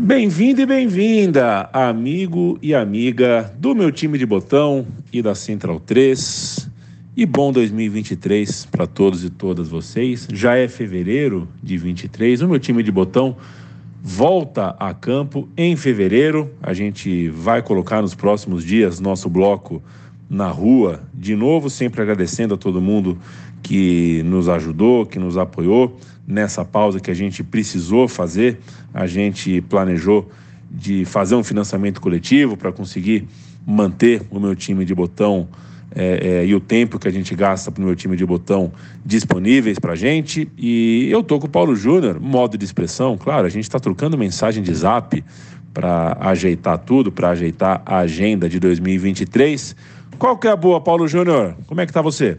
Bem-vindo e bem-vinda, amigo e amiga do meu time de botão e da Central 3. E bom 2023 para todos e todas vocês. Já é fevereiro de 23. O meu time de botão volta a campo em fevereiro. A gente vai colocar nos próximos dias nosso bloco na rua de novo, sempre agradecendo a todo mundo que nos ajudou, que nos apoiou nessa pausa que a gente precisou fazer. A gente planejou de fazer um financiamento coletivo para conseguir manter o meu time de botão é, é, e o tempo que a gente gasta para o meu time de botão disponíveis para a gente. E eu tô com o Paulo Júnior, modo de expressão, claro, a gente está trocando mensagem de zap para ajeitar tudo, para ajeitar a agenda de 2023. Qual que é a boa, Paulo Júnior? Como é que tá você?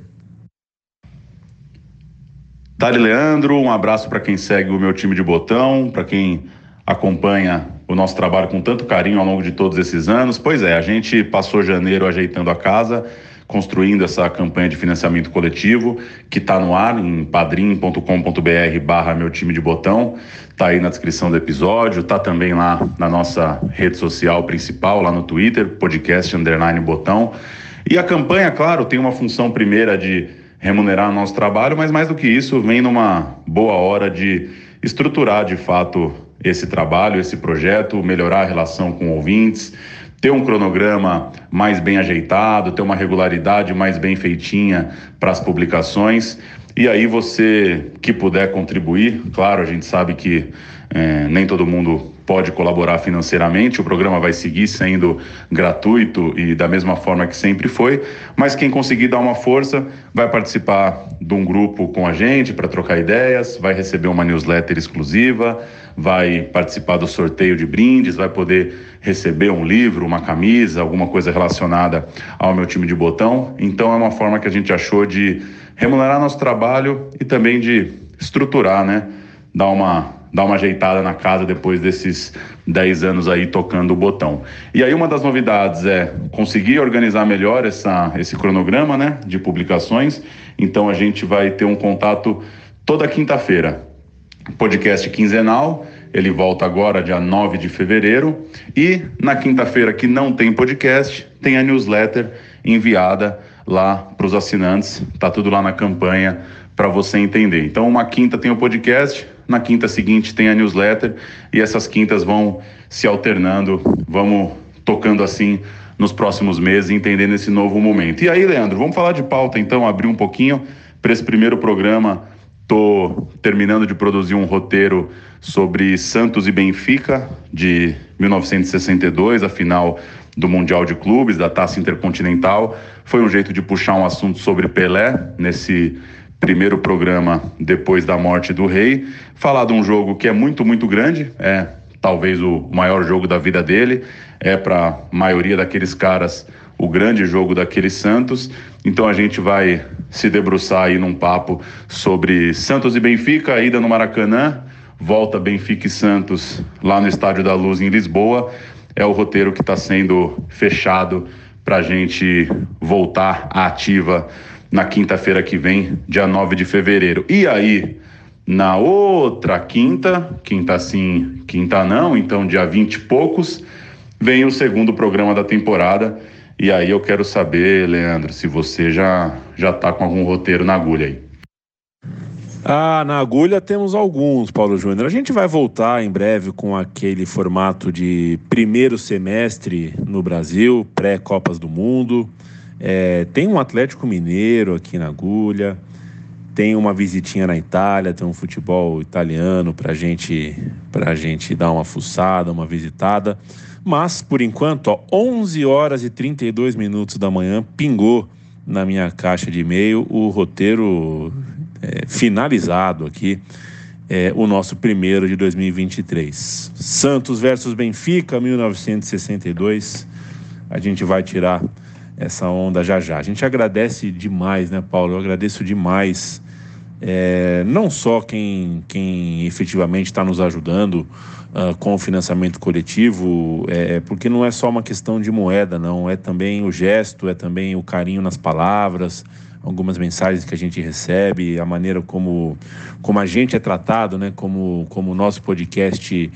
Dali Leandro, um abraço para quem segue o meu time de botão, para quem acompanha o nosso trabalho com tanto carinho ao longo de todos esses anos. Pois é, a gente passou janeiro ajeitando a casa, construindo essa campanha de financiamento coletivo que está no ar em padrim.com.br barra meu time de botão. Tá aí na descrição do episódio, tá também lá na nossa rede social principal, lá no Twitter, podcast underline botão. E a campanha, claro, tem uma função primeira de remunerar o nosso trabalho, mas mais do que isso, vem numa boa hora de estruturar de fato esse trabalho, esse projeto, melhorar a relação com ouvintes, ter um cronograma mais bem ajeitado, ter uma regularidade mais bem feitinha para as publicações. E aí você que puder contribuir, claro, a gente sabe que é, nem todo mundo pode colaborar financeiramente, o programa vai seguir sendo gratuito e da mesma forma que sempre foi, mas quem conseguir dar uma força vai participar de um grupo com a gente para trocar ideias, vai receber uma newsletter exclusiva, vai participar do sorteio de brindes, vai poder receber um livro, uma camisa, alguma coisa relacionada ao meu time de botão. Então é uma forma que a gente achou de remunerar nosso trabalho e também de estruturar, né? Dar uma dar uma ajeitada na casa depois desses 10 anos aí tocando o botão. E aí uma das novidades é conseguir organizar melhor essa, esse cronograma né, de publicações. Então a gente vai ter um contato toda quinta-feira. Podcast quinzenal, ele volta agora dia 9 de fevereiro. E na quinta-feira que não tem podcast, tem a newsletter enviada lá para os assinantes. Tá tudo lá na campanha para você entender. Então, uma quinta tem o podcast, na quinta seguinte tem a newsletter e essas quintas vão se alternando, vamos tocando assim nos próximos meses, entendendo esse novo momento. E aí, Leandro, vamos falar de pauta então, abrir um pouquinho para esse primeiro programa. Tô terminando de produzir um roteiro sobre Santos e Benfica de 1962, a final do Mundial de Clubes, da Taça Intercontinental. Foi um jeito de puxar um assunto sobre Pelé nesse primeiro programa depois da morte do rei, falar de um jogo que é muito, muito grande, é talvez o maior jogo da vida dele, é para a maioria daqueles caras o grande jogo daqueles Santos. Então a gente vai se debruçar aí num papo sobre Santos e Benfica, ida no Maracanã, volta Benfica e Santos lá no Estádio da Luz em Lisboa. É o roteiro que está sendo fechado para a gente voltar à ativa na quinta-feira que vem, dia 9 de fevereiro. E aí, na outra quinta, quinta sim, quinta não, então dia 20 e poucos, vem o segundo programa da temporada. E aí eu quero saber, Leandro, se você já já tá com algum roteiro na agulha aí. Ah, na agulha temos alguns, Paulo Júnior. A gente vai voltar em breve com aquele formato de primeiro semestre no Brasil, pré-Copas do Mundo. É, tem um Atlético Mineiro aqui na agulha, tem uma visitinha na Itália, tem um futebol italiano para gente, a gente dar uma fuçada, uma visitada. Mas, por enquanto, ó, 11 horas e 32 minutos da manhã, pingou na minha caixa de e-mail o roteiro é, finalizado aqui. é, o nosso primeiro de 2023. Santos versus Benfica, 1962. A gente vai tirar essa onda já já. A gente agradece demais, né, Paulo? Eu agradeço demais. É, não só quem, quem efetivamente está nos ajudando uh, com o financiamento coletivo, é, porque não é só uma questão de moeda, não, é também o gesto, é também o carinho nas palavras, algumas mensagens que a gente recebe, a maneira como, como a gente é tratado, né, como, como o nosso podcast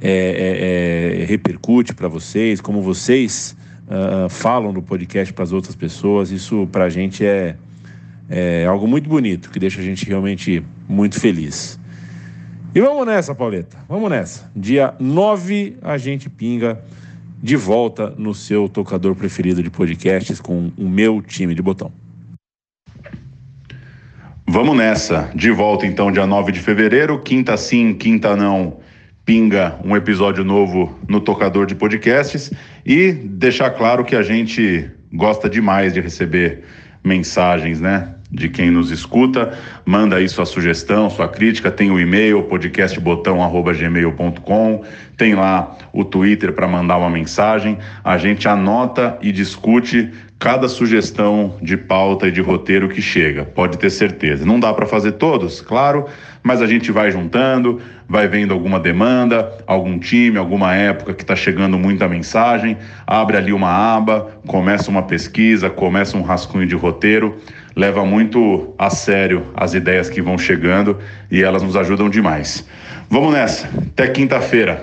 é, é, é repercute para vocês, como vocês uh, falam do podcast para as outras pessoas. Isso para a gente é, é algo muito bonito, que deixa a gente realmente muito feliz. E vamos nessa, Pauleta, vamos nessa. Dia 9 a gente pinga de volta no seu tocador preferido de podcasts com o meu time de botão. Vamos nessa. De volta então, dia 9 de fevereiro, quinta sim, quinta não pinga um episódio novo no tocador de podcasts e deixar claro que a gente gosta demais de receber mensagens, né? De quem nos escuta, manda aí sua sugestão, sua crítica, tem o e-mail podcastbotão@gmail.com, tem lá o Twitter para mandar uma mensagem, a gente anota e discute cada sugestão de pauta e de roteiro que chega, pode ter certeza. Não dá para fazer todos, claro, mas a gente vai juntando, vai vendo alguma demanda, algum time, alguma época que está chegando muita mensagem, abre ali uma aba, começa uma pesquisa, começa um rascunho de roteiro, leva muito a sério as ideias que vão chegando e elas nos ajudam demais. Vamos nessa, até quinta-feira.